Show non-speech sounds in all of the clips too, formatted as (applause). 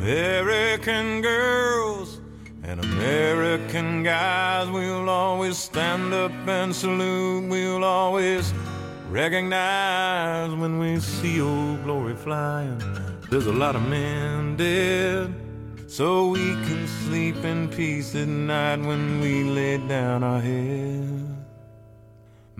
American girls and American guys, we'll always stand up and salute. We'll always recognize when we see old glory flying. There's a lot of men dead, so we can sleep in peace at night when we lay down our head.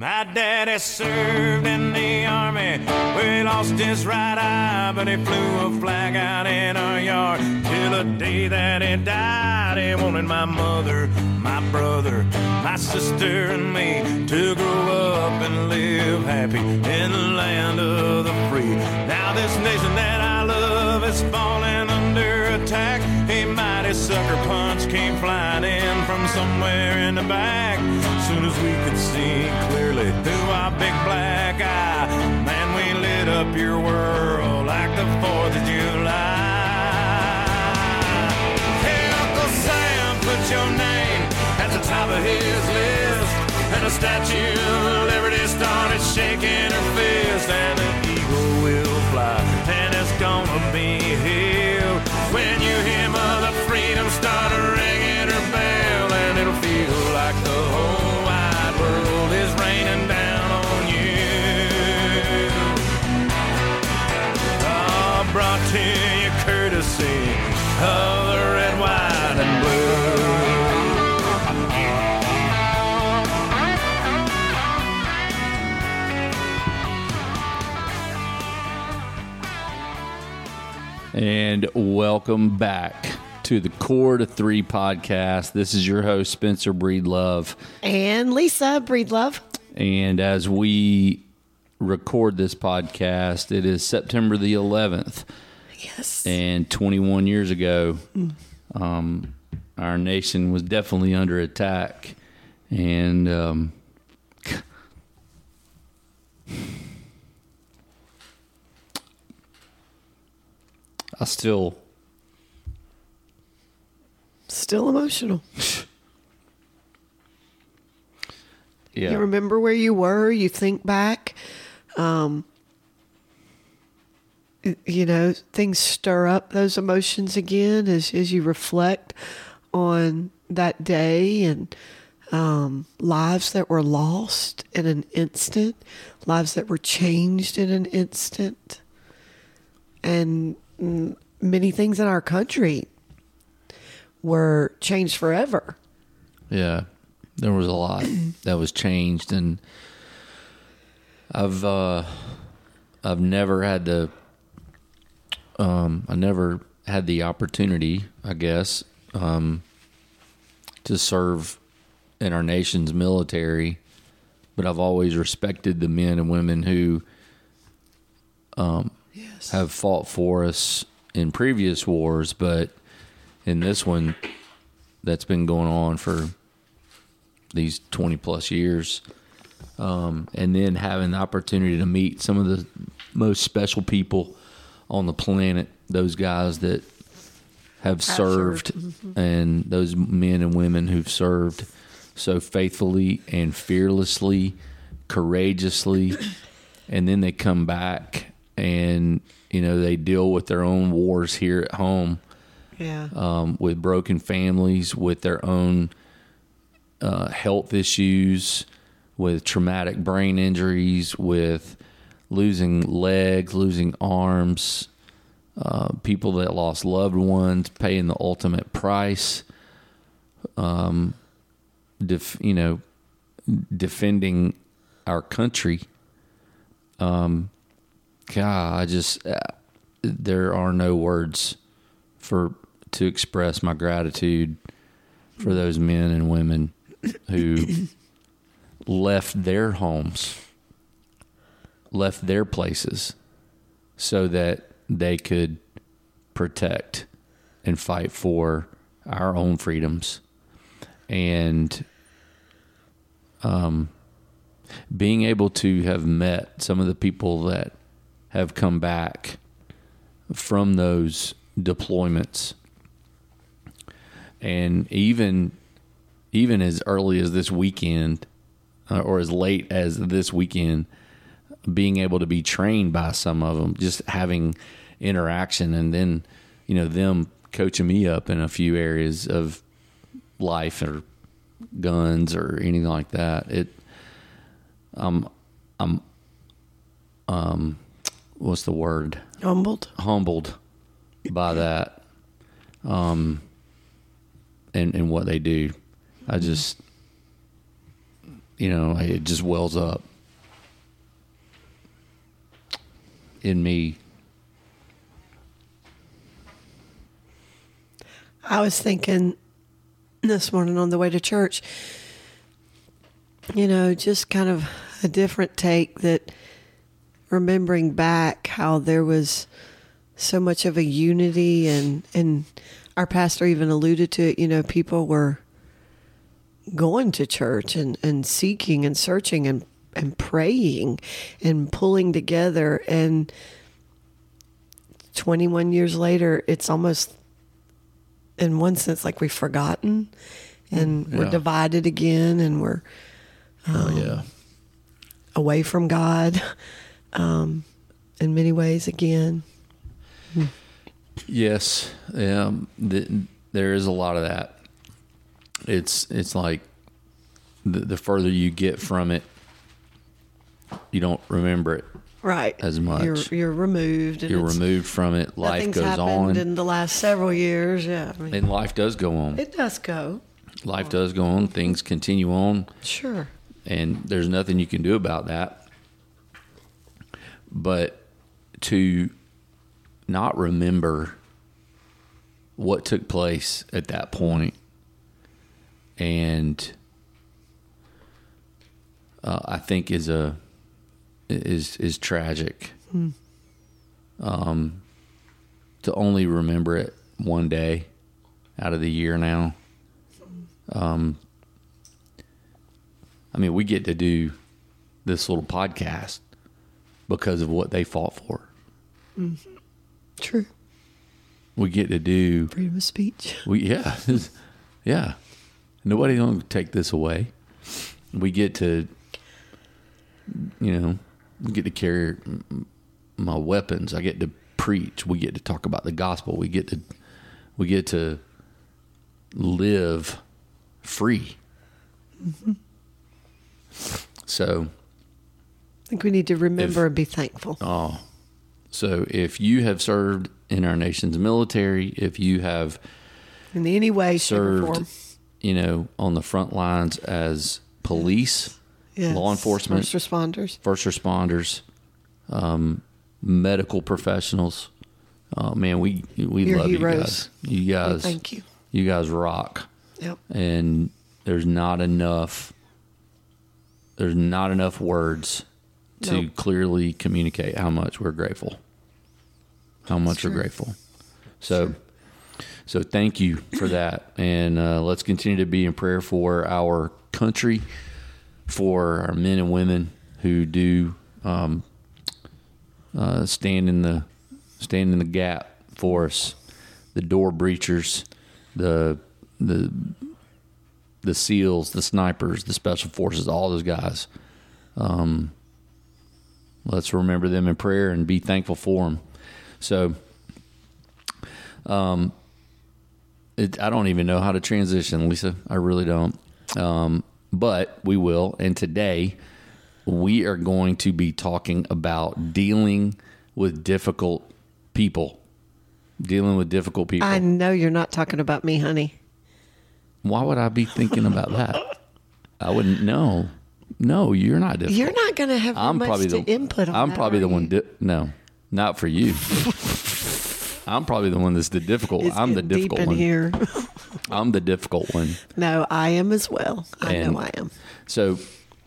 My daddy served in the army he lost his right eye, but he flew a flag out in our yard till the day that he died. He wanted my mother, my brother, my sister, and me to grow up and live happy in the land of the free. Now this nation that I love is falling under attack. A mighty sucker punch came flying in from somewhere in the back. As we could see clearly through our big black eye, man, we lit up your world like the 4th of July. Hey, Uncle Sam, put your name at the top of his list. And the Statue of Liberty started shaking her fist, and the eagle will fly, and it's gonna be here when And welcome back to the Cord of Three podcast. This is your host, Spencer Breedlove. And Lisa Breedlove. And as we record this podcast, it is September the 11th. Yes. And 21 years ago, um, our nation was definitely under attack. And um, (laughs) I still Still emotional. (laughs) yeah You remember where you were, you think back. Um, you know, things stir up those emotions again as, as you reflect on that day and um, lives that were lost in an instant, lives that were changed in an instant, and many things in our country were changed forever. Yeah, there was a lot (clears throat) that was changed, and I've uh, I've never had the um, I never had the opportunity, I guess, um, to serve in our nation's military, but I've always respected the men and women who Yes. have fought for us in previous wars, but in this one that's been going on for these 20 plus years. Um, and then having the opportunity to meet some of the most special people on the planet, those guys that have served, and those men and women who've served so faithfully and fearlessly, courageously, and then they come back and you know they deal with their own wars here at home Yeah. um, with broken families, with their own uh, health issues, with traumatic brain injuries, with losing legs, losing arms, uh, people that lost loved ones, paying the ultimate price. Um, def, you know, defending our country. Um, God, I just uh, there are no words for to express my gratitude for those men and women who (coughs) left their homes, left their places so that they could protect and fight for our own freedoms. And um being able to have met some of the people that have come back from those deployments and even even as early as this weekend uh, or as late as this weekend being able to be trained by some of them just having interaction and then you know them coaching me up in a few areas of life or guns or anything like that. It, um, I'm, um, what's the word? Humbled. Humbled by that, um, and and what they do. I just, you know, it just wells up in me. I was thinking this morning on the way to church, you know, just kind of a different take that remembering back how there was so much of a unity and and our pastor even alluded to it, you know, people were going to church and, and seeking and searching and, and praying and pulling together. And 21 years later it's almost in one sense like we've forgotten and mm. we're divided again and we're oh um, yeah, away from God (laughs) um, in many ways again. yes, um, th- there is a lot of that. It's it's like the, the further you get from it, you don't remember it. Right. As much. You're, you're removed. You're removed from it. Life goes happened on, in the last several years. Yeah. I mean, and life does go on. it does go. life does go on. Things continue on. Sure. and there's nothing you can do about that. But to not remember what took place at that point and uh, I think is a is is tragic. Um, to only remember it one day out of the year now. Um, I mean, we get to do this little podcast because of what they fought for. Mm-hmm. True. We get to do Freedom of speech. we yeah (laughs) yeah. Nobody gonna take this away. We get to you know we get to carry my weapons. I get to preach. We get to talk about the gospel. We get to we get to live free. Mm-hmm. So I think we need to remember If- and be thankful. Oh, so if you have served in our nation's military, if you have In any way, shape, or form. served, you know, on the front lines as police, Yes. law enforcement, First responders. first responders, um, medical professionals, oh man, we we You're love heroes. you guys. You guys, thank you. you guys rock, Yep. and there's not enough. There's not enough words to Nope. clearly communicate how much we're grateful. How much we're grateful. So, so thank you for that, and uh, let's continue to be in prayer for our country, for our men and women who do um, uh, stand in the stand in the gap for us, the door breachers, the the the SEALs, the snipers, the special forces, all those guys. Um, let's remember them in prayer and be thankful for them. So, um, it, I don't even know how to transition, Lisa. I really don't. Um, but we will. And today, we are going to be talking about dealing with difficult people. Dealing with difficult people. I know you're not talking about me, honey. Why would I be thinking about that? I wouldn't know. No, you're not difficult. You're not going to have I'm much probably to the input on I'm that, probably the one. Di- no, not for you. (laughs) I'm probably the one that's the difficult. It's I'm the difficult one. here. (laughs) I'm the difficult one. no, I am as well. I And- know I am. So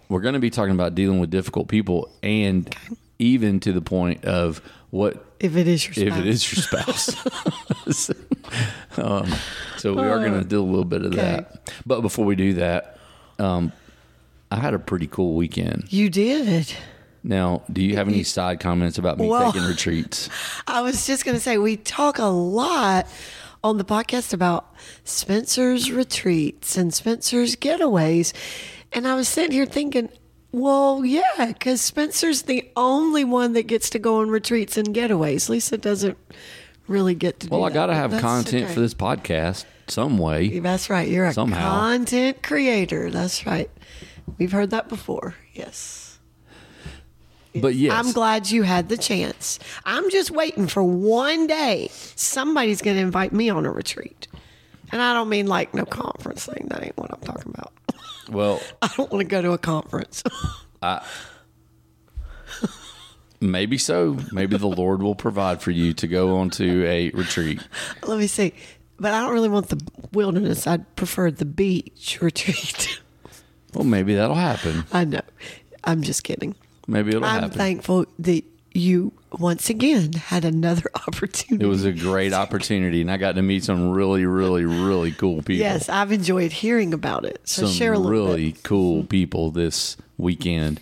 we're going to be talking about dealing with difficult people, and even to the point of what If it is your if spouse. it is your spouse. (laughs) um, so we are going to do a little bit of Okay. that. But before we do that, um, I had a pretty cool weekend. You did. Now, do you have any side comments about me Well- taking retreats? (laughs) I was just going to say, we talk a lot on the podcast about Spencer's retreats and Spencer's getaways. And I was sitting here thinking, well, yeah, because Spencer's the only one that gets to go on retreats and getaways. Lisa doesn't really get to. Well, I got to have content okay. for this podcast some way. That's right. You're a Somehow. content creator. That's right. We've heard that before. Yes. But yes, I'm glad you had the chance. I'm just waiting for one day somebody's going to invite me on a retreat. And I don't mean like no conference thing. That ain't what I'm talking about. well, (laughs) I don't want to go to a conference. (laughs) I, maybe so. Maybe the Lord will provide for you to go on to a retreat. Let me see. But I don't really want the wilderness. I'd prefer the beach (laughs) retreat. Well, maybe that'll happen. I know. I'm just kidding. Maybe it'll I'm happen. thankful that you once again had another (laughs) opportunity. it was a great opportunity, and I got to meet some really, really, really cool people. Yes, I've enjoyed hearing about it. So some share a little really bit. cool people this weekend.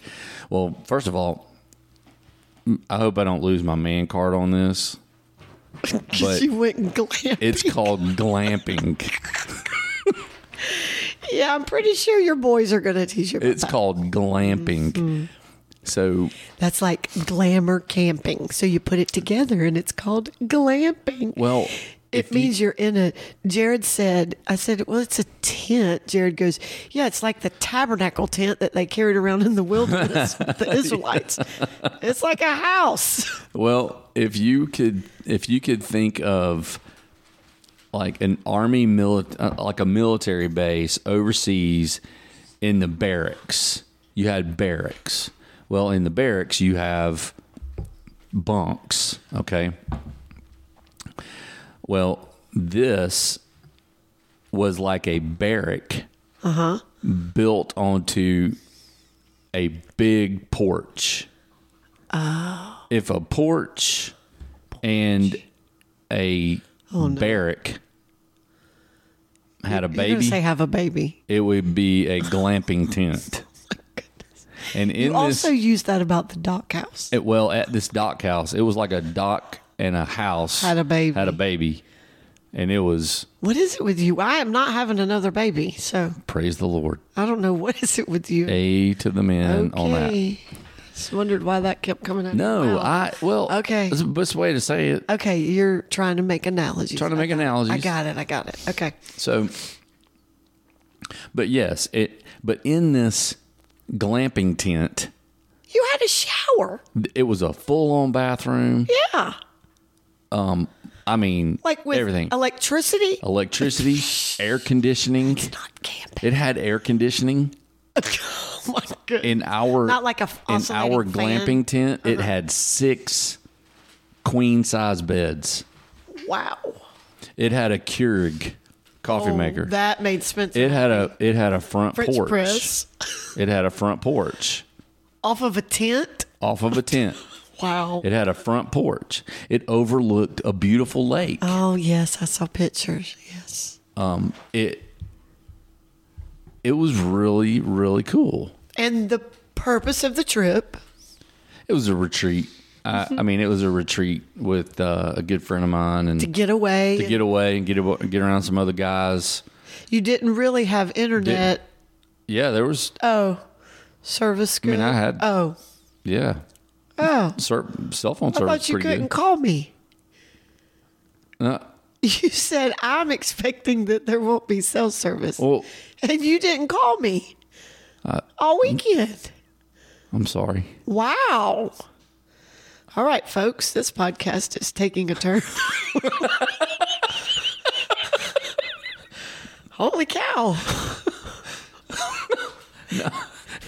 Well, first of all, I hope I don't lose my man card on this. (laughs) but you went glamping. It's called glamping. (laughs) yeah, I'm pretty sure your boys are going to teach you about It's that. called glamping. Mm-hmm. So That's like glamour camping. So you put it together and it's called glamping. Well, it means you, are in a. Jared said, I said, well, it's a tent. Jared goes, yeah, it's like the tabernacle tent that they carried around in the wilderness with the (laughs) Israelites. It's like a house. Well, if you could, if you could think of like an army mili- uh, like a military base overseas in the barracks, you had barracks. Well, in the barracks, you have bunks. Okay. Well, this was like a barrack uh-huh. built onto a big porch. If a porch and a Oh, barrack had a baby, say have a baby. it would be a glamping tent. (laughs) Oh, and in You this, also use that about the dock house. it, well, at this dock house, it was like a dock and a house Had a baby. had a baby, and it was What is it with you? I am not having another baby, so praise the Lord, I don't know what is it with you. a to the men on that. okay. Just wondered why that kept coming up. No, mouth. I well, Okay. That's the best way to say it. Okay, you're trying to make analogies. Trying to make analogies. I got it. I got it. Okay. So, but yes, it. But in this glamping tent, You had a shower. it was a full-on bathroom. Yeah. Um, I mean, Like with everything, electricity. electricity, air conditioning. It's not camping. It had air conditioning (laughs) oh my goodness. in our Not like a in our fan? glamping tent. It had six queen size beds. wow. It had a Keurig coffee Oh, maker. That made Spencer. it had a it had a front French porch. press It had a front porch off of a tent. off of a tent. (laughs) Wow. It had a front porch. It overlooked a beautiful lake. oh yes, I saw pictures. Yes. Um, it it was really really cool. And the purpose of the trip. It was a retreat. I, I mean, it was a retreat with uh, a good friend of mine, and to get away. to get away and get get around some other guys. you didn't really have internet. Yeah, there was. Oh, service good. mean, I had- Oh, Yeah, oh. Ser- cell phone I service thought you couldn't good. call me. Uh, (laughs) You said I'm expecting that there won't be cell service, well, and you didn't call me uh, all weekend. I'm sorry. Wow. All right, folks, this podcast is taking a turn. (laughs) Holy cow. (laughs)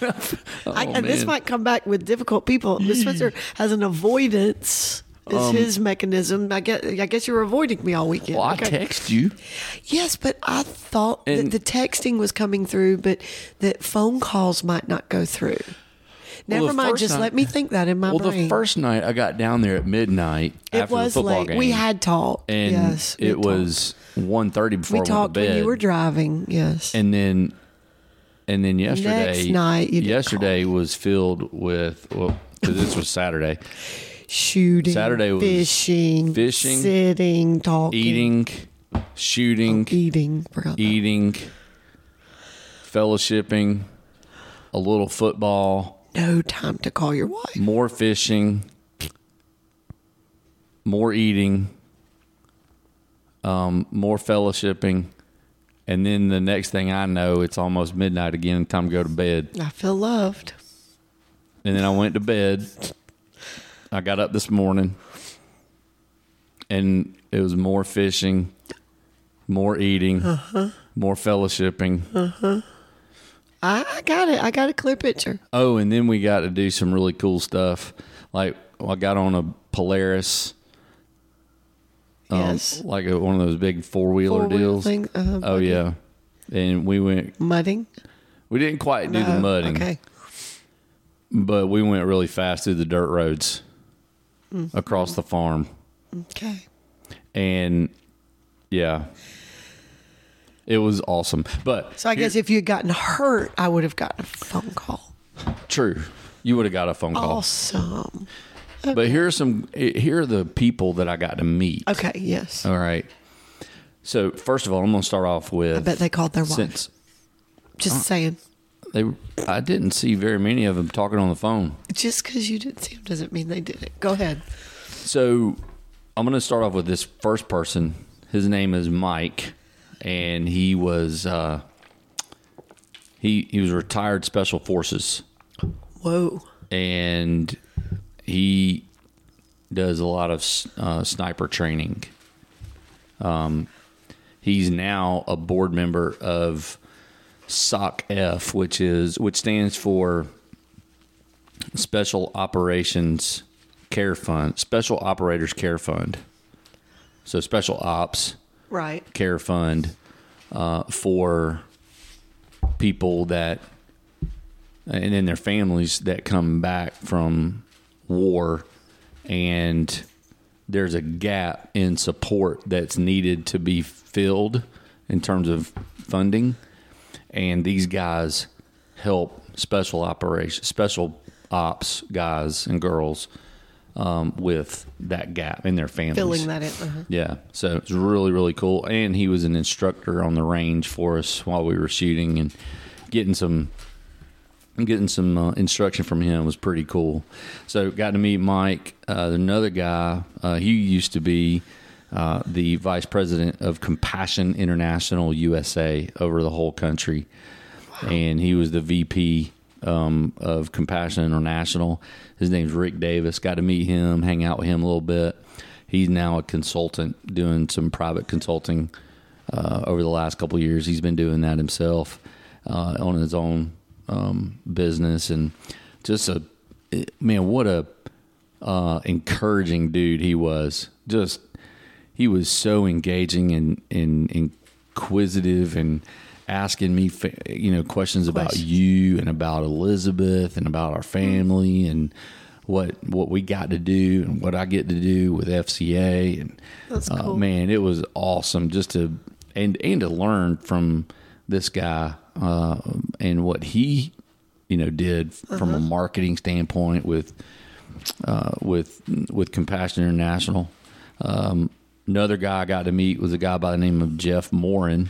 I, oh, and this might come back with difficult people. Miss Spencer (laughs) has an avoidance. Is um, his mechanism? I guess. I guess you were avoiding me all weekend. Well, I Okay. text you. Yes, but I thought And- that the texting was coming through, but that phone calls might not go through. Never the mind. Just night- let me think that in my mind. Well, brain. the first night I got down there at midnight it after was the football late. game. We had talked. and yes, it was 1.30 before We I went talked to bed. when you were driving. Yes. and then and then yesterday Next night, yesterday was filled with well because this was Saturday Shooting. Saturday was fishing. fishing, Sitting. Talking. eating, shooting, Eating. Forgot eating, fellowshipping, a little football, No time to call your wife. more fishing, more eating, um, more fellowshipping, and then the next thing I know, it's almost midnight again. Time to go to bed. I feel loved. And then I went to bed. I got up this morning, and it was more fishing, more eating, more fellowshipping. I, I got it. I got a clear picture. Oh, and then we got to do some really cool stuff. Like I got on a Polaris, um, yes. like a, one of those big four wheeler deals. thing, uh, oh yeah, and we went. Mudding. We didn't quite do the mudding, Okay. but we went really fast through the dirt roads Mm-hmm. across the farm, Okay. and yeah, it was awesome. But So I guess if you had gotten hurt, I would have gotten a phone call. true, you would have got a phone call. Awesome. But here are some. Here are the people that I got to meet. Okay. Yes. All right. So first of all, I'm going to start off with. I bet they called their wife. since Just saying. They, I didn't see very many of them talking on the phone. Just because you didn't see them doesn't mean they did it. Go ahead. So I'm going to start off with this first person. His name is Mike, and he was uh, he he was retired special forces, Whoa. and he does a lot of uh, sniper training. Um, he's now a board member of SOC F, which is which stands for Special Operations Care Fund, Special Operators Care Fund. So Special Ops Right. Care Fund uh, for people that and then their families that come back from war and there's a gap in support that's needed to be filled in terms of funding and these guys help special operations special ops guys and girls um, with that gap in their families Filling that in. Uh-huh. yeah, so it's really really cool. And he was an instructor on the range for us while we were shooting and getting some getting some uh, instruction from him was pretty cool. So got to meet Mike, uh, another guy. Uh, he used to be uh, the vice president of Compassion International USA over the whole country, and he was the VP um, of Compassion International. His name's Rick Davis. Got to meet him, hang out with him a little bit. He's now a consultant doing some private consulting uh, over the last couple years. He's been doing that himself uh, on his own um, business, and just a man, what a uh, encouraging dude he was. Just he was so engaging and, and inquisitive and asking me, you know, questions about you and about Elizabeth and about our family and what what we got to do and what I get to do with FCA and That's uh, man, it was awesome just to and and to learn from this guy uh, and what he you know did from a marketing standpoint with uh, with with Compassion International. Um, another guy I got to meet was a guy by the name of Geof Morin.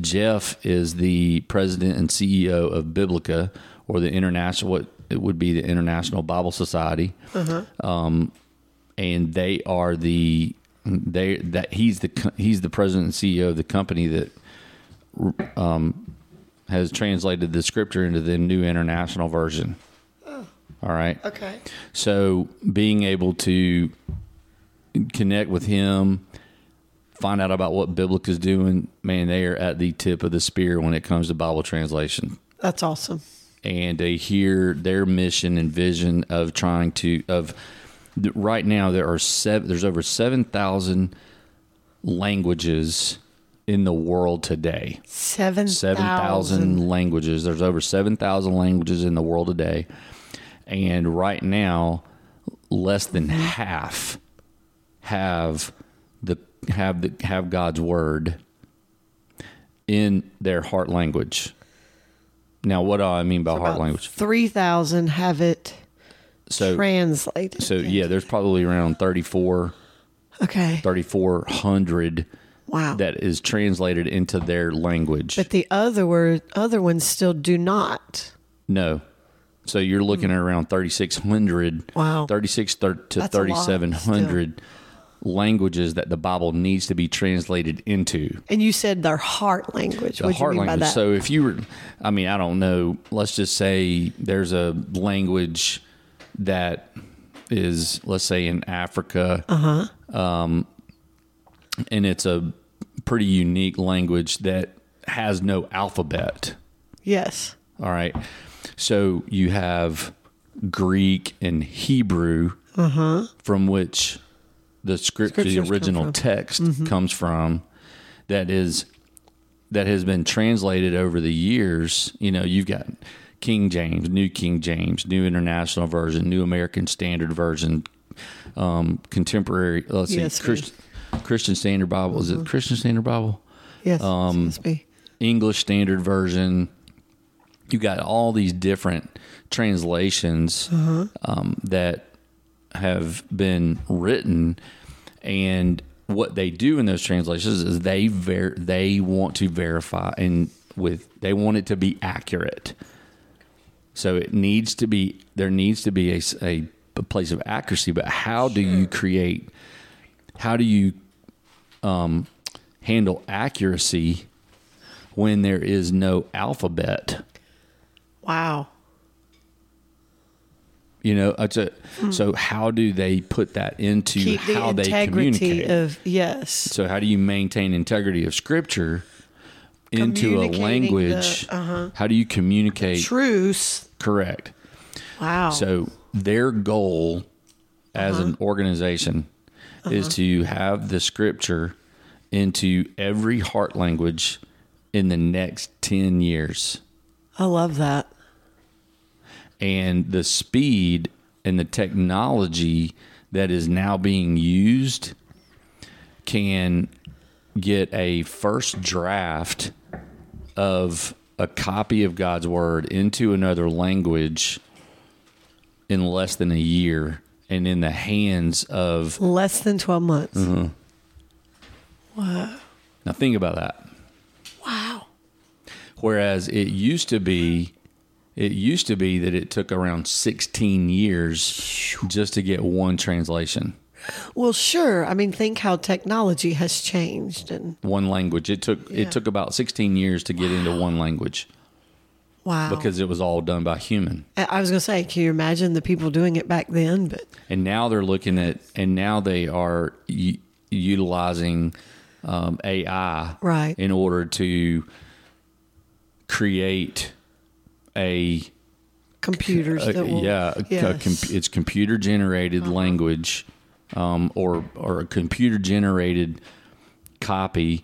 Jeff is the president and CEO of Biblica, or the international what it would be the International Bible Society, um, and they are the they that he's the he's the president and CEO of the company that um, has translated the scripture into the new international version. All right. Okay. So being able to connect with him, find out about what Biblic is doing, man, they are at the tip of the spear when it comes to Bible translation. That's awesome. And they hear their mission and vision of trying to of right now there are seven there's over seven thousand languages in the world today. Seven Seven thousand thousand. languages. There's over seven thousand languages in the world today, and right now, less than half have the have the have God's word in their heart language. Now, what do I mean by heart language? Three thousand have it So, translated. so yeah, there's probably around 34, Okay. 3,400 Wow. that is translated into their language. but the other word, other ones still do not. No. So you're looking hmm. at around 3,600, Wow. 36 thir- to That's a lot 3,700 languages that the Bible needs to be translated into. And you said their heart language. The what heart mean language. by that? So if you were, I mean, I don't know. Let's just say there's a language that is, let's say, in Africa. Uh huh. Um, and it's a pretty unique language that has no alphabet. yes. All right. So you have Greek and Hebrew, uh-huh. from which the scripture, the Uh-huh. Original text comes from. That is that has been translated over the years. You know, you've got King James, New King James, New International Version, New American Standard Version, um, contemporary. Let's see, Yes, Christ, Christian Standard Bible. Is it Christian Standard Bible? Yes. Um. English Standard Version. You got all these different translations um, that have been written, and what they do in those translations is they ver- they want to verify and with they want it to be accurate. So it needs to be there needs to be a a place of accuracy. But how do you create? How do you um, handle accuracy when there is no alphabet? Wow. You know, a, so how do they put that into Hmm. Keep how the they communicate? of yes. so how do you maintain integrity of scripture into a language? the- uh-huh. How do you communicate? Truth. Correct. Wow. So their goal as Uh-huh. an organization is to have the scripture into every heart language in the next 10 years. I love that. And the speed and the technology that is now being used can get a first draft of a copy of God's word into another language in less than a year and in the hands of Less than 12 months. Mm-hmm. Wow. now think about that Wow. whereas it used to be it used to be that it took around 16 years just to get one translation Well, sure. I mean, think how technology has changed. And one language it took Yeah. it took about 16 years to get into one language wow. because it was all done by human I I was going to say, can you imagine the people doing it back then? But and now they're looking at and now they are u- utilizing um, AI Right. in order to create a computers will. yeah, a- a Yes. it's computer generated language, um, or or a computer generated copy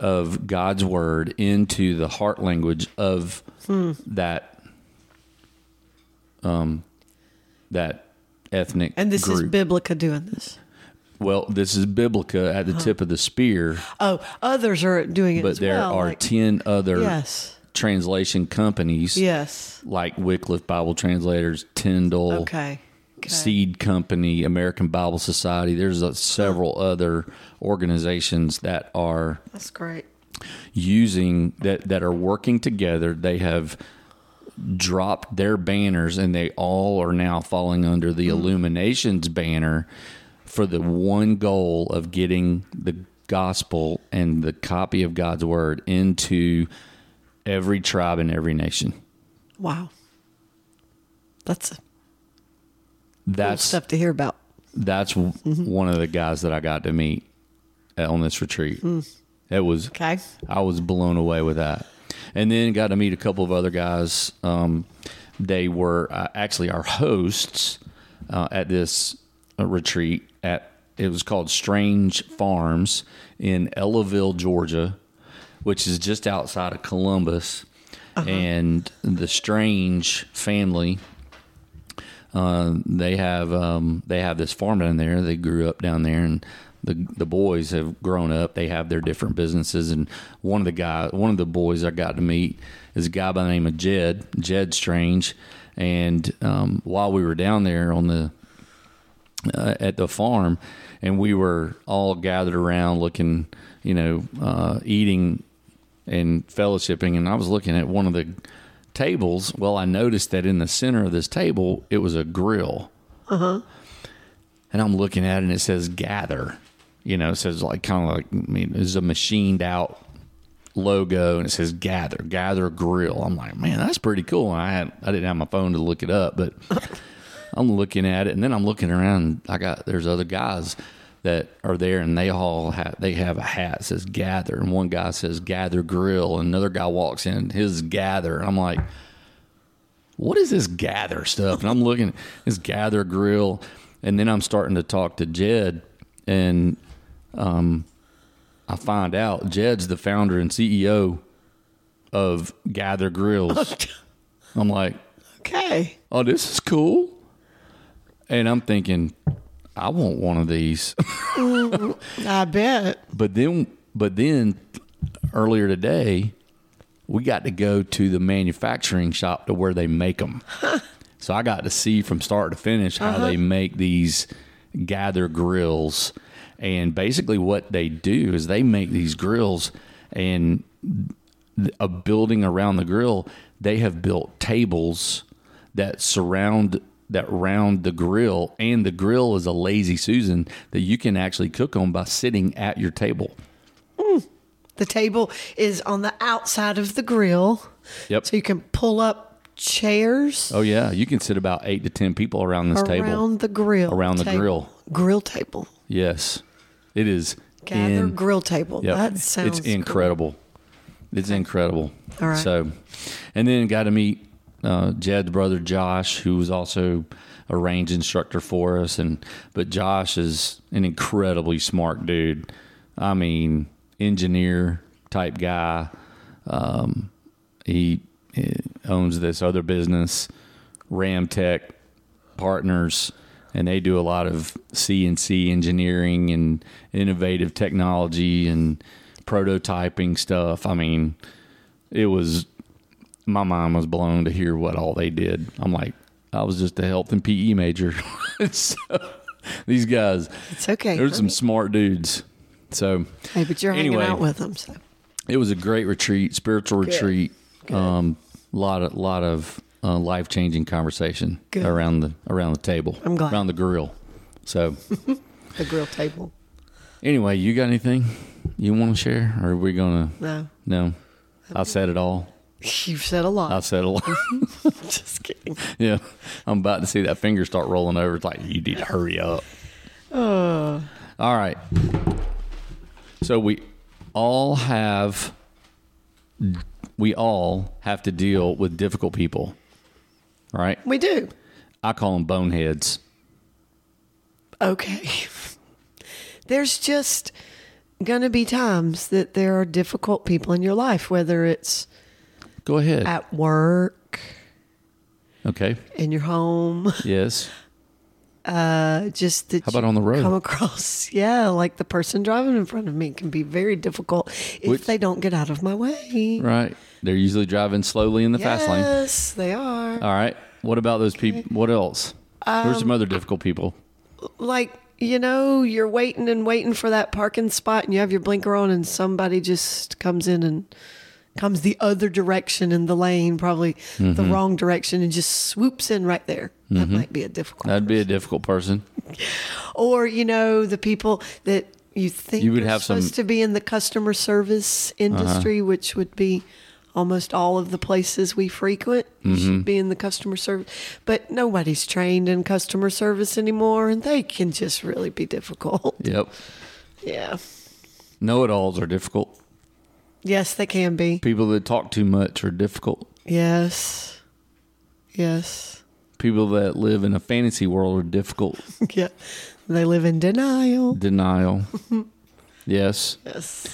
of God's word into the heart language of that um that ethnic and this is. Biblica doing this. well, this is Biblica at the tip of the spear, Oh, others are doing it but there well. are like- ten other Yes. Translation companies Yes. like Wycliffe Bible Translators, Tyndall, Okay. okay. Seed Company, American Bible Society. There's uh, several other organizations that are That's great. using that that are working together. They have dropped their banners, and they all are now falling under the Illuminations banner for the one goal of getting the gospel and the copy of God's word into every tribe and every nation. Wow. That's cool That's stuff to hear about. that's w one of the guys that I got to meet on this retreat. It was Okay. I was blown away with that, and then got to meet a couple of other guys. Um, they were uh, actually our hosts uh, at this uh, retreat. At it was called Strange Farms in Ellaville, Georgia, which is just outside of Columbus. And the Strange family uh, they have um, they have this farm down there. They grew up down there, and the the boys have grown up. They have their different businesses, and one of the guys, one of the boys I got to meet is a guy by the name of Jed, Jed Strange. And um, while we were down there on the uh, at the farm, and we were all gathered around, looking, you know, uh, eating and fellowshipping. And I was looking at one of the tables. Well, I noticed that in the center of this table, it was a grill. Uh huh. And I'm looking at it, and it says "Gather." you know, it says like kind of like I mean, it's a machined out logo and it says gather gather grill i'm like man that's pretty cool and i had i didn't have my phone to look it up but (laughs) i'm looking at it and then i'm looking around i got there's other guys that are there and they all have they have a hat that says gather and one guy says gather grill and another guy walks in his gather and i'm like what is this gather stuff and i'm looking at this gather grill and then i'm starting to talk to jed and um I find out Jed's the founder and CEO of Gather Grills. (laughs) I'm like, Okay. oh, this is cool. And I'm thinking, I want one of these. (laughs) I bet. but then, but then earlier today, we got to go to the manufacturing shop to where they make them. (laughs) so I got to see from start to finish how they uh-huh. make these Gather Grills. And basically, what they do is they make these grills, and a building around the grill, they have built tables that surround that round the grill, and the grill is a lazy Susan that you can actually cook on by sitting at your table. Mm. The table is on the outside of the grill. Yep. So you can pull up chairs Oh yeah, you can sit about eight to ten people around this around table. Around the grill. Around the table. grill. Grill table. Yes, it is. Gather in- grill table. Yep. That sounds it's incredible. It's incredible. All right. So, and then got to meet uh, Jed's brother Josh, who was also a range instructor for us. And but Josh is an incredibly smart dude. I mean, engineer type guy. Um, he, he owns this other business, Ramtech Partners, and they do a lot of CNC engineering and innovative technology and prototyping stuff. I mean, it was my mind was blown to hear what all they did. I'm like, I was just a health and PE major. (laughs) so, these guys, It's okay. there's some smart dudes. So Hey, but you're Anyway. hanging out with them. So it was a great retreat, spiritual retreat. Um, lot of lot of uh, life changing conversation Good. around the around the table, I'm glad. around the grill. So (laughs) the grill table. anyway, you got anything you want to share, or are we gonna? No, No, I said it all. You've said a lot. I said a lot. (laughs) Just kidding. yeah, I'm about to see that finger start rolling over. It's like you need to hurry up. Uh, All right. So we all have we all have to deal with difficult people. Right? we do. I call them boneheads. Okay. (laughs) There's just going to be times that there are difficult people in your life, whether it's Go ahead. at work, Okay. in your home, Yes. (laughs) uh, just that How about on the road? Come across, (laughs) yeah, like the person driving in front of me can be very difficult if Which- they don't get out of my way. Right. They're usually driving slowly in the fast lane. Yes, they are. All right. What about those people? What else? There's some other difficult people. like you know you're waiting and waiting for that parking spot and you have your blinker on and somebody just comes in and comes the other direction in the lane probably the Mm-hmm. wrong direction and just swoops in right there that might be a difficult That'd be a difficult person. (laughs) or you know the people that you think You would are have some- Uh-huh. supposed to be in the customer service industry which would be almost all of the places we frequent Mm-hmm. should be in the customer service but nobody's trained in customer service anymore and they can just really be difficult Yep. (laughs) yeah Know it alls are difficult. Yes they can be People that talk too much are difficult. yes yes People that live in a fantasy world are difficult. (laughs) yeah they live in denial Denial. (laughs) yes. yes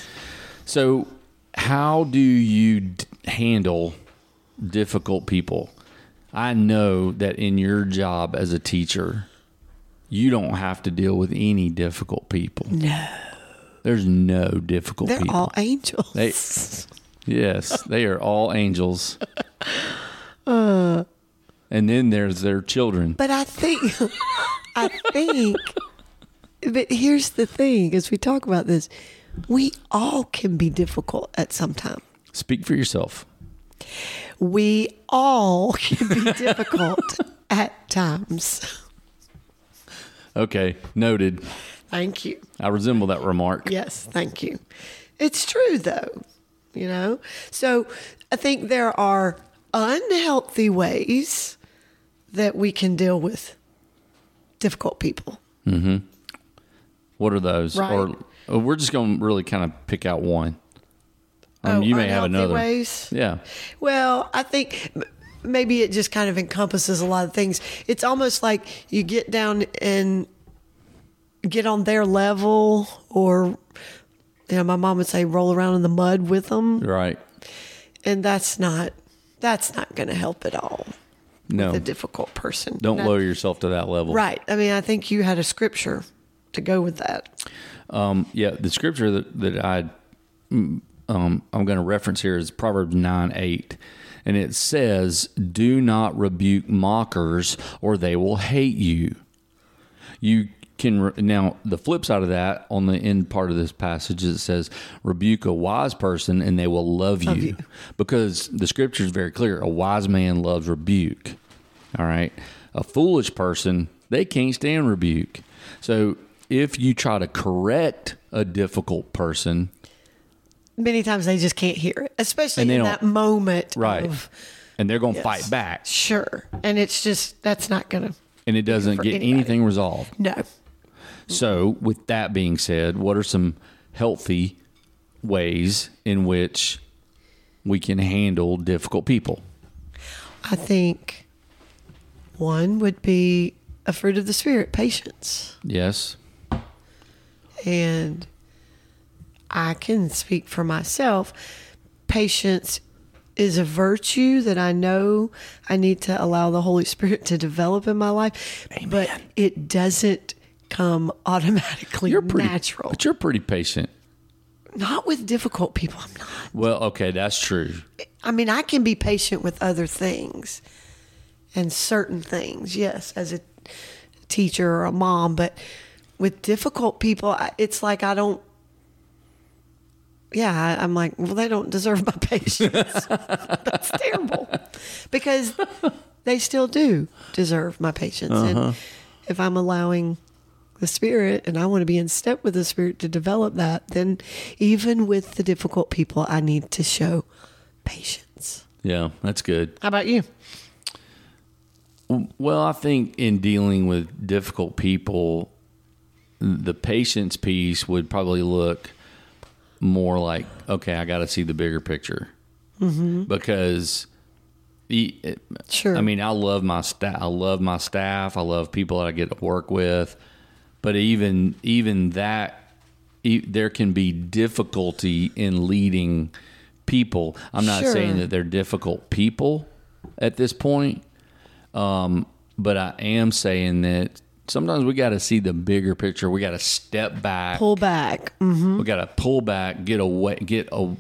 So, how do you d- handle difficult people? I know that in your job as a teacher, you don't have to deal with any difficult people. no There's no difficult they're people. all angels They- yes, they are all angels. Uh. and then there's their children. But I think, I think, but here's the thing as we talk about this, we all can be difficult at some time. Speak for yourself. We all can be difficult (laughs) at times. Okay, noted. Thank you. I resemble that remark. Yes, thank you. It's true though, you know. So I think there are unhealthy ways that we can deal with difficult people. Mm-hmm. What are those? Right. Or uh, we're just going to really kind of pick out one. Um, Oh, you may have another. ways? Yeah. Well, I think maybe it just kind of encompasses a lot of things. It's almost like you get down and get on their level, or you know, my mom would say, roll around in the mud with them, Right. and that's not that's not going to help at all. No. The difficult person. Don't lower yourself to that level. Right. I mean, I think you had a scripture to go with that. Um, yeah, the scripture that, that I mm, um, I'm going to reference here is Proverbs nine eight, and it says, "Do not rebuke mockers, or they will hate you." You can re- now the flip side of that on the end part of this passage it says, "Rebuke a wise person, and they will love you,", you. because the scripture is very clear. A wise man loves rebuke. All right. A foolish person, they can't stand rebuke. So if you try to correct a difficult person, Many times they just can't hear it, especially in that moment. right, Of, and they're going to Yes. fight back, sure. And it's just that's not going to. and it doesn't get anybody. anything resolved. No. So, with that being said, what are some healthy ways in which we can handle difficult people? I think one would be a fruit of the spirit, patience. Yes. And I can speak for myself. Patience is a virtue that I know I need to allow the Holy Spirit to develop in my life, but it doesn't come automatically You're pretty natural. but you're pretty patient. Not with difficult people. I'm not. Well, okay, that's true. I mean, I can be patient with other things and certain things, yes, as a teacher or a mom, but with difficult people, it's like I don't. Yeah, I- I'm like, well, they don't deserve my (laughs) patience. (laughs) That's terrible because they still do deserve my patience. And uh-huh. if I'm allowing the spirit and I want to be in step with the spirit to develop that, then even with the difficult people, I need to show patience. Yeah, that's good. How about you? Well, I think in dealing with difficult people, the patience piece would probably look more like, okay, I got to see the bigger picture mm-hmm. because. e- it- Sure. I mean, I love my staff. I love my staff. I love people that I get to work with. But even even that, e- there can be difficulty in leading people. I'm not Sure. saying that they're difficult people at this point, um, but I am saying that sometimes we got to see the bigger picture. We got to step back. Pull back. Mm, We got to pull back, get away, get a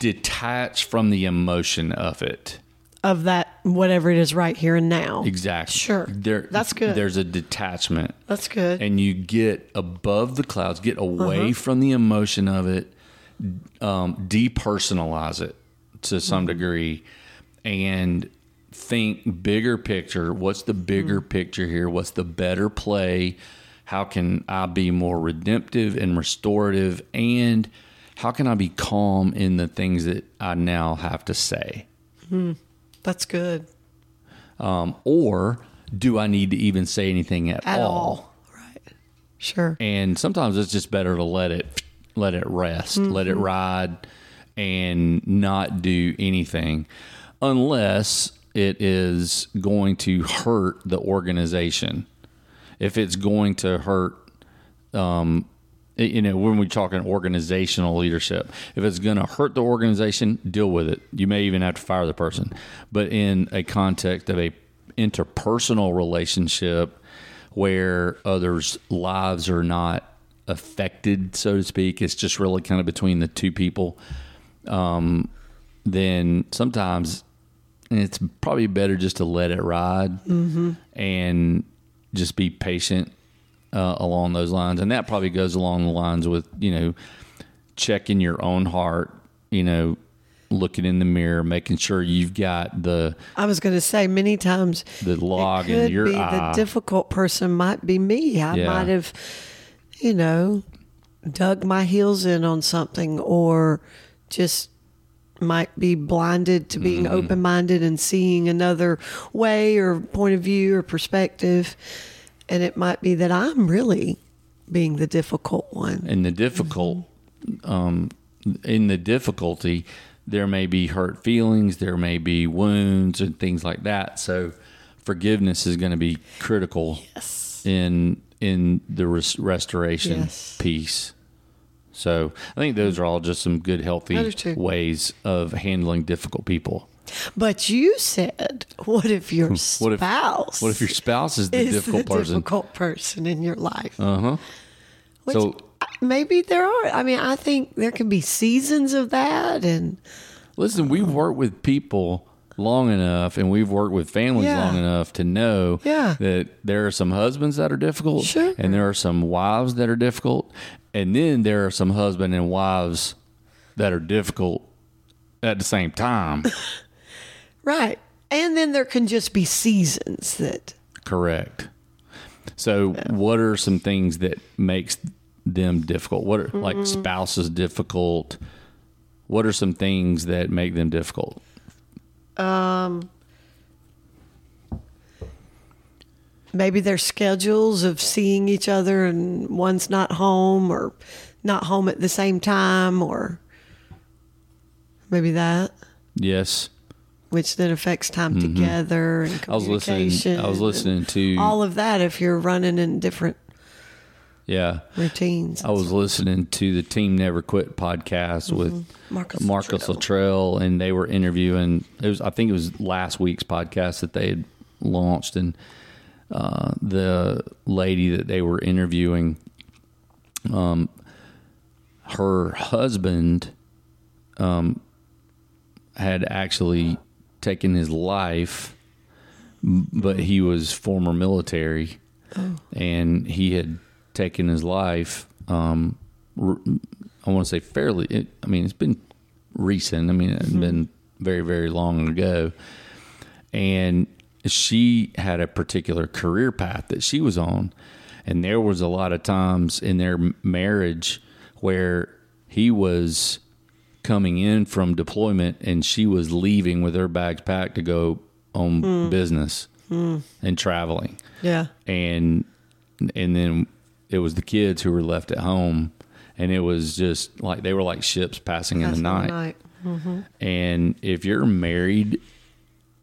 detach from the emotion of it. Of that, whatever it is right here and now. Exactly. Sure. There, That's good. There's a detachment, That's good. and you get above the clouds, get away Uh-huh. from the emotion of it, um, depersonalize it to some Mm-hmm. degree, and think bigger picture. What's the bigger Mm-hmm. picture here? What's the better play? How can I be more redemptive and restorative? And how can I be calm in the things that I now have to say? That's good. Um, or do I need to even say anything at, At all? all. Right. Sure. And sometimes it's just better to let it let it rest, let it ride, and not do anything unless it is going to hurt the organization. If it's going to hurt um, you know, when we're talking organizational leadership, if it's going to hurt the organization, deal with it. You may even have to fire the person. But in a context of a interpersonal relationship where others' lives are not affected, so to speak, it's just really kind of between the two people. Um, then sometimes it's probably better just to let it ride and just be patient uh, along those lines. And that probably goes along the lines with, you know, checking your own heart, you know, looking in the mirror, making sure you've got the I was going to say many times the log in your be eye. the difficult person might be me. I Yeah. might have, you know, dug my heels in on something or just might be blinded to being Mm-hmm. open minded and seeing another way or point of view or perspective. And it might be that I'm really being the difficult one. And the difficult, um, in the difficulty, there may be hurt feelings, there may be wounds and things like that. So, forgiveness is going to be critical Yes. in in the res- restoration Yes. piece. So, I think those are all just some good, healthy ways of handling difficult people. But you said, what if your What if- spouse What if your spouse is the is difficult the person? difficult person in your life? Uh huh. So- maybe there are. I mean, I think there can be seasons of that, and Listen, we've worked with people long enough and we've worked with families Yeah. long enough to know Yeah. that there are some husbands that are difficult Sure. and there are some wives that are difficult and then there are some husband and wives that are difficult at the same time. (laughs) right. And then there can just be seasons that Correct. So, what are some things that makes them difficult? What are like Mm-hmm. spouses difficult? What are some things that make them difficult? Um, maybe their schedules of seeing each other and one's not home or not home at the same time, or maybe that, Yes. Which then affects time together and Mm-hmm. I was listening. communication. I was listening to all of that if you're running in different yeah. routines. I was listening to the Team Never Quit podcast with Marcus Marcus Luttrell. Luttrell, and they were interviewing. It was I think it was last week's podcast that they had launched, and uh, the lady that they were interviewing, um, her husband, um, had actually taken his life, but he was former military, and he had taken his life. Um, I want to say fairly. It, I mean, it's been recent. I mean, it's been very, very long ago. And she had a particular career path that she was on, and there was a lot of times in their marriage where he was coming in from deployment and she was leaving with her bags packed to go on hmm. business hmm. and traveling. Yeah. and and then it was the kids who were left at home and it was just like they were like ships passing in That's the the night. Mm-hmm. and if you're married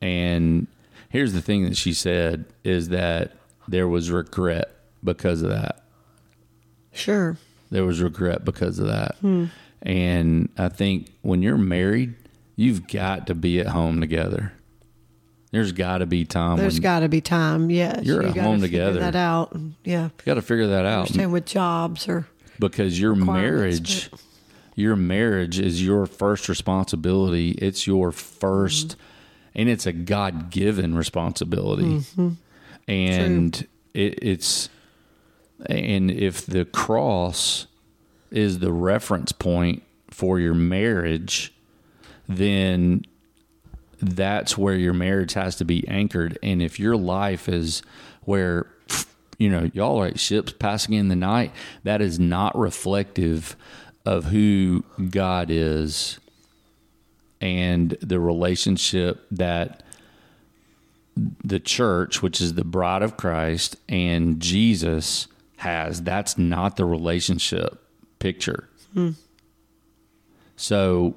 and here's the thing that she said is that there was regret because of that. Sure. there was regret because of that hmm. And i think when you're married you've got to be at home together there's got to be time There's got to be time. Yes. You're you at home together. That out. Yeah. you got to figure that out Same with jobs or because your marriage your marriage is your first responsibility it's your 1st and it's a god-given responsibility mm-hmm. and it, it's and if the cross is the reference point for your marriage then that's where your marriage has to be anchored. And if your life is where, you know, y'all are like ships passing in the night, that is not reflective of who God is and the relationship that the church, which is the bride of Christ, and Jesus has. That's not the relationship picture. So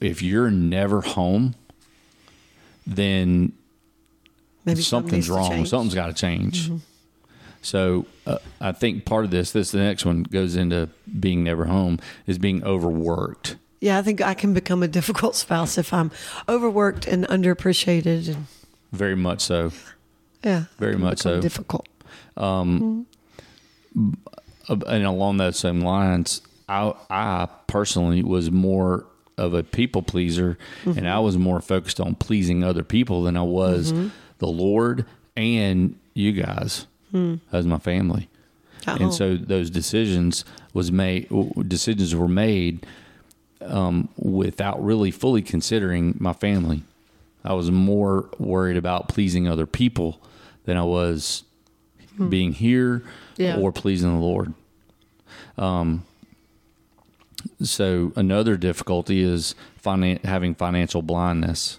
if you're never home, then maybe something's wrong. Something's got to change. So uh, I think part of this, this the next one goes into being never home, is being overworked. Yeah, I think I can become a difficult spouse if I'm overworked and underappreciated, and Very much so. yeah, Very much so. Difficult. Uh, And along those same lines, I, I personally was more of a people pleaser, and I was more focused on pleasing other people than I was mm-hmm. the Lord and you guys hmm. as my family. At and so those decisions was made decisions were made um, without really fully considering my family i was more worried about pleasing other people than i was hmm. being here Yeah. or pleasing the Lord. Um, so another difficulty is finan- having financial blindness,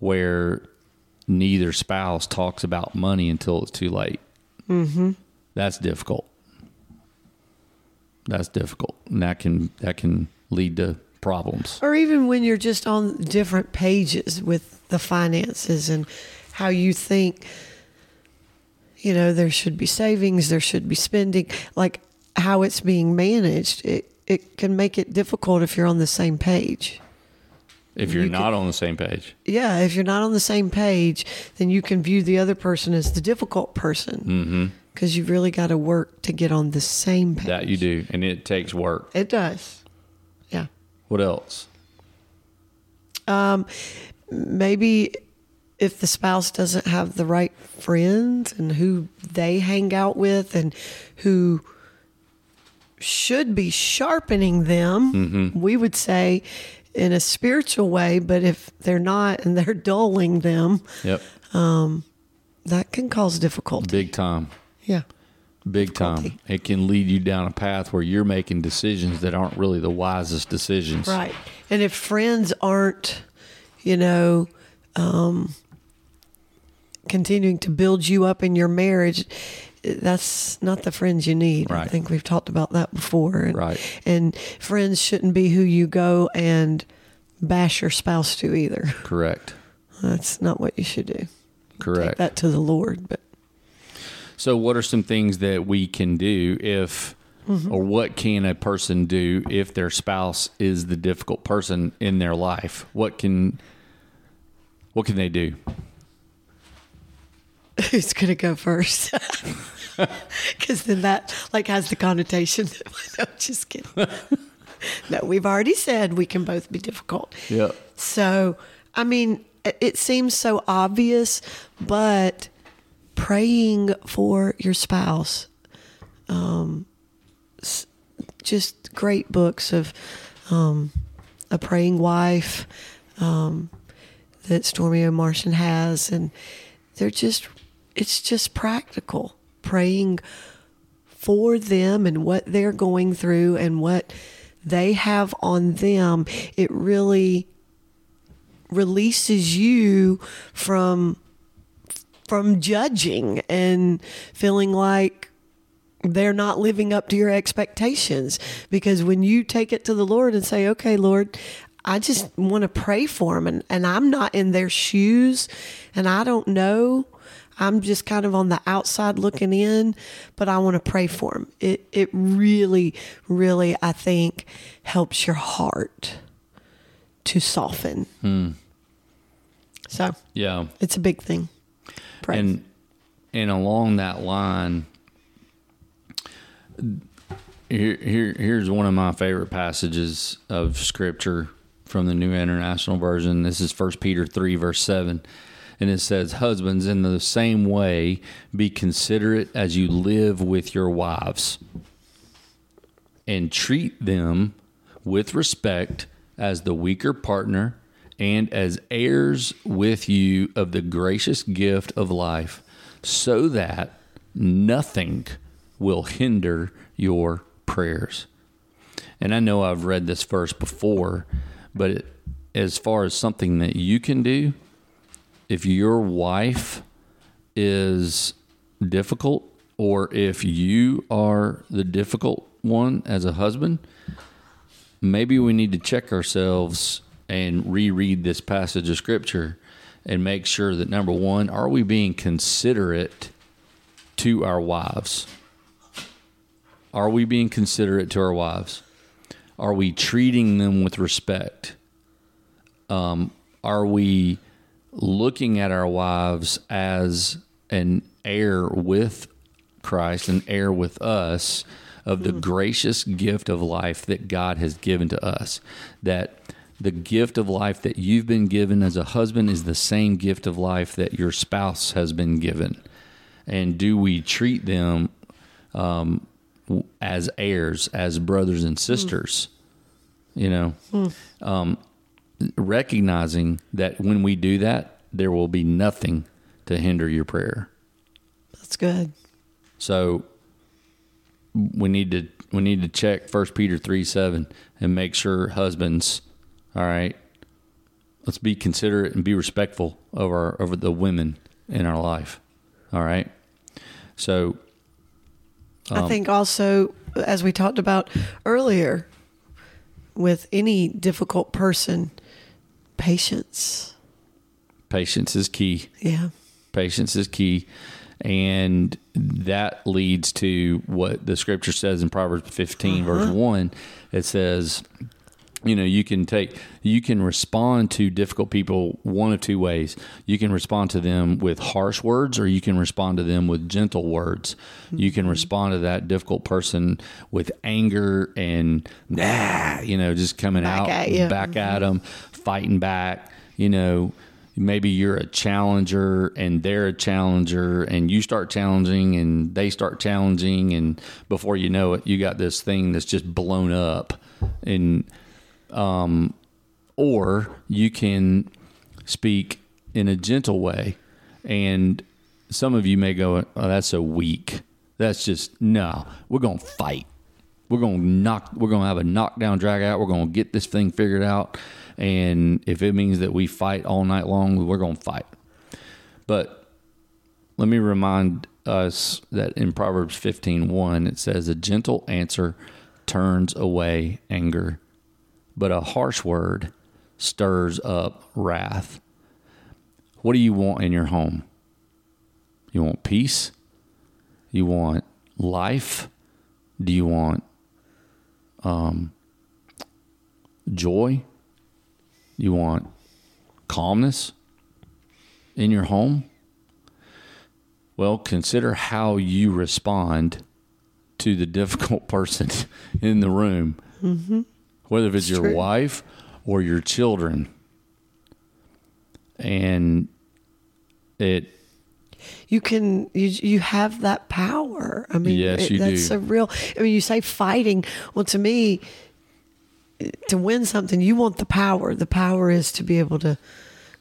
where neither spouse talks about money until it's too late. Mm-hmm. That's difficult. That's difficult, and that can that can lead to problems. Or even when you're just on different pages with the finances and how you think, you know, there should be savings, there should be spending, like how it's being managed. It, it can make it difficult if you're on the same page. If you're You not on the same page, Yeah, if you're not on the same page, then you can view the other person as the difficult person because you've really got to work to get on the same page. that you do, and it takes work. It does. Yeah. What else? Um, maybe if the spouse doesn't have the right friends and who they hang out with and who should be sharpening them, we would say in a spiritual way, but if they're not and they're (laughs) dulling them, Yep, that can cause difficulty. big time. Yeah. Big time. It can lead you down a path where you're making decisions that aren't really the wisest decisions. Right. And if friends aren't, you know, um, continuing to build you up in your marriage, that's not the friends you need. I think we've talked about that before. And, Right. And friends shouldn't be who you go and bash your spouse to either. Correct. That's not what you should do. Correct. Take that to the Lord. But So, what are some things that we can do if, Mm-hmm. or what can a person do if their spouse is the difficult person in their life? What can, what can they do? (laughs) who's going to go first? (laughs) (laughs) Because then that like has the connotation. That, (laughs) no, just kidding. (laughs) no, we've already said we can both be difficult. Yep. So, I mean, it- it seems so obvious, but praying for your spouse, um, just great books of um, a praying wife um, that Stormie Omartian has, and they're just, it's just practical praying for them and what they're going through and what they have on them. It really releases you from from judging and feeling like they're not living up to your expectations because when you take it to the Lord and say okay Lord I just want to pray for them and, and I'm not in their shoes and I don't know I'm just kind of on the outside looking in but I want to pray for them it it really really I think helps your heart to soften hmm. so Yeah. it's a big thing. Pray. And and along that line, here, here here's one of my favorite passages of scripture from the New International Version. This is 1 Peter 3, verse 7. And it says, Husbands, in the same way, be considerate as you live with your wives, and treat them with respect as the weaker partner and as heirs with you of the gracious gift of life, so that nothing will hinder your prayers. And I know I've read this verse before, but as far as something that you can do, if your wife is difficult or if you are the difficult one as a husband, maybe we need to check ourselves and reread this passage of scripture and make sure that number one, are we being considerate to our wives? Are we being considerate to our wives? Are we treating them with respect? Um, are we looking at our wives as an heir with Christ, an heir with us of the gracious gift of life that God has given to us? That the gift of life that you've been given as a husband is the same gift of life that your spouse has been given. And do we treat them um, as heirs, as brothers and sisters? You know, um, recognizing that when we do that, there will be nothing to hinder your prayer. That's good. So we need to we need to check First Peter three seven and make sure husbands, all right, let's be considerate and be respectful of our over the women in our life, all right. So I um, think also, as we talked about earlier, with any difficult person, patience. patience is key. Yeah. Patience is key. And that leads to what the scripture says in Proverbs 15, uh-huh. verse 1. It says, you know, you can take, you can respond to difficult people one of two ways. You can respond to them with harsh words, or you can respond to them with gentle words. You can mm-hmm. respond to that difficult person with anger and, nah, you know, just coming Back out, at back at mm-hmm. them, fighting back, you know maybe you're a challenger and they're a challenger and you start challenging and they start challenging and before you know it you got this thing that's just blown up. And um or you can speak in a gentle way. And some of you may go oh that's so weak. That's just no we're going to fight. We're going to knock we're going to have a knockdown drag out. We're going to get this thing figured out and if it means that we fight all night long we're going to fight. But let me remind us that in proverbs 15 it says a gentle answer turns away anger but a harsh word stirs up wrath. What do you want in your home? You want peace? You want life? Do you want um, joy? You want calmness in your home? Well, consider how you respond to the (laughs) difficult person in the room, mm-hmm. whether it's your true. wife or your children. And it You can you you have that power. I mean, Yes, you that's do. a real. I mean, you say fighting. Well, to me, to win something, you want the power. The power is to be able to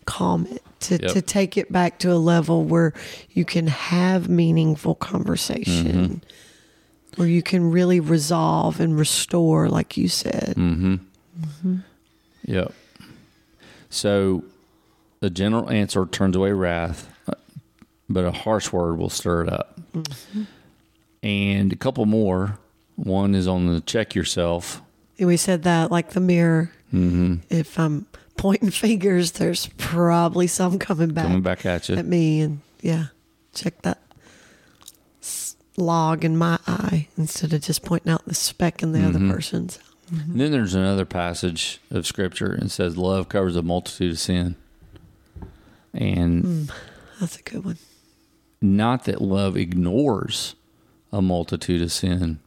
calm it, to Yep. to take it back to a level where you can have meaningful conversation, Mm-hmm. where you can really resolve and restore, like you said. Mm. Yep. So a general answer turns away wrath, but a harsh word will stir it up. And a couple more. One is on the check yourself. And we said that like the mirror. Mm-hmm. If I'm pointing (laughs) fingers, there's probably some coming back. Coming back at you. at me and yeah, check that log in my eye instead of just pointing out the speck in the Mm-hmm. other person's. And then there's another passage of scripture and says, Love covers a multitude of sin. And That's a good one. not that love ignores a multitude of sin,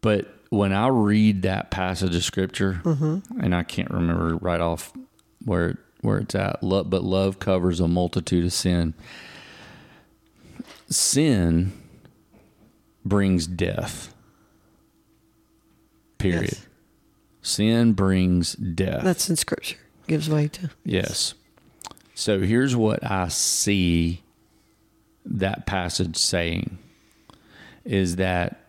but when I read that passage of scripture, mm-hmm. and I can't remember right off where where it's at, love, but love covers a multitude of sin. Sin brings death. Period. Yes. Sin brings death. That's in scripture. Gives way to Yes. So here's what I see that passage saying is that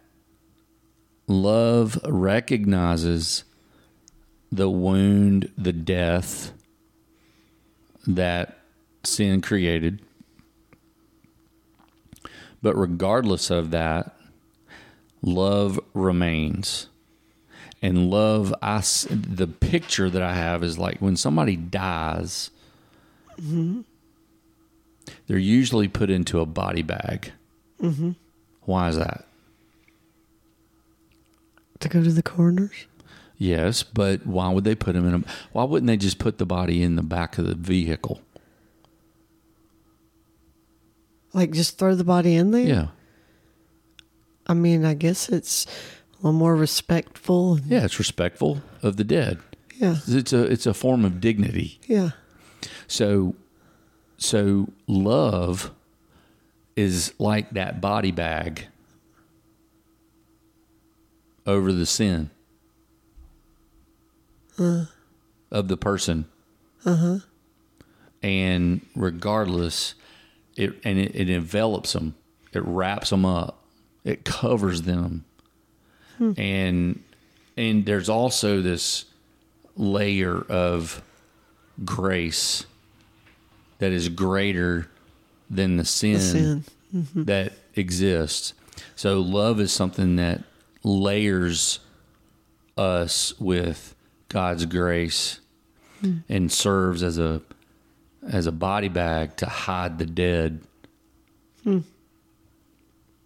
love recognizes the wound, the death that sin created. But regardless of that, love remains. And love, I the picture that I have is like when somebody dies, mm-hmm. they're usually put into a body bag. Mm-hmm. Why is that? To go to the coroners. Yes, but why would they put them in a? Why wouldn't they just put the body in the back of the vehicle? Like just throw the body in there. Yeah, I mean, I guess it's a little more respectful. yeah, it's respectful of the dead. Yeah. It's a it's a form of dignity. Yeah. So, so love is like that body bag over the sin of the person. Uh-huh. And regardless, it and it, it envelops them, it wraps them up, it covers them. Hmm. And and there's also this layer of grace that is greater than the sin, sin. Mm-hmm. that exists. So love is something that layers us with God's grace hmm. and serves as a as a body bag to hide the dead. Hmm.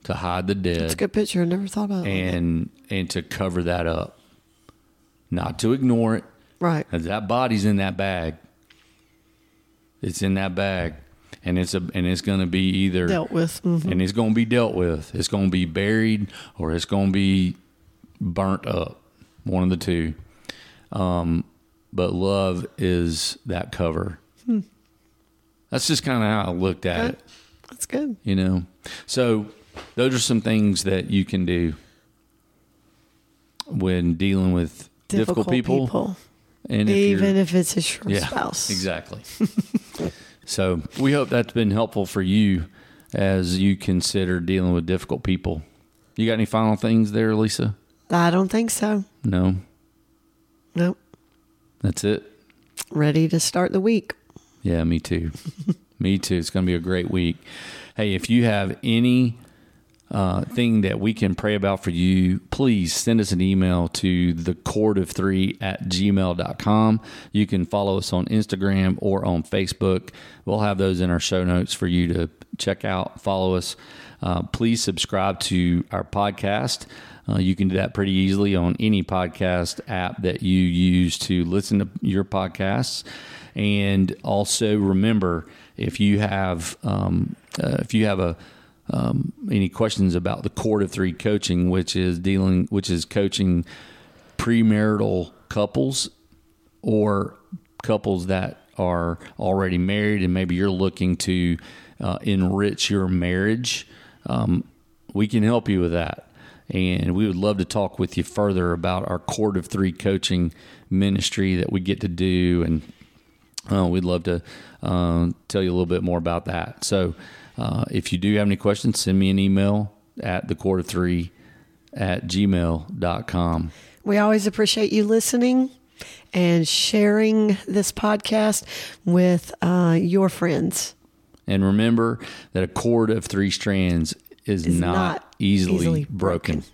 To hide the dead It's a good picture. I never thought about it. and and to cover that up. Not to ignore it. Right. that body's in that bag. It's in that bag. And it's a and it's gonna be either Dealt with. Mhm. and it's gonna be dealt with. It's gonna be buried or it's gonna be burnt up. One of the two. Um, but love is that cover. That's just kind of how I looked at it That's good. you know so those are some things that you can do when dealing with difficult, people, and if Even you're, if it's a short yeah spouse. exactly (laughs) so we hope that's been helpful for you as you consider dealing with difficult people you got any final things there lisa I don't think so. no Nope. that's it Ready to start the week. Yeah, me too. (laughs) me too. It's going to be a great week. Hey, if you have any uh, thing that we can pray about for you, please send us an email to the cord of three at gmail.com. You can follow us on Instagram or on Facebook. We'll have those in our show notes for you to check out, follow us. Uh, please subscribe to our podcast. Uh, you can do that pretty easily on any podcast app that you use to listen to your podcasts. And also remember, if you have um, uh, if you have a um, any questions about the Cord of Three coaching, which is dealing, which is coaching premarital couples or couples that are already married and maybe you're looking to uh, enrich your marriage, um, we can help you with that. And we would love to talk with you further about our Cord of Three coaching ministry that we get to do. And uh, we'd love to uh, tell you a little bit more about that. So uh, if you do have any questions, send me an email at the of Three at gmail.com. We always appreciate you listening and sharing this podcast with uh, your friends. And remember that a cord of three strands is, Is not, not easily, easily broken. broken.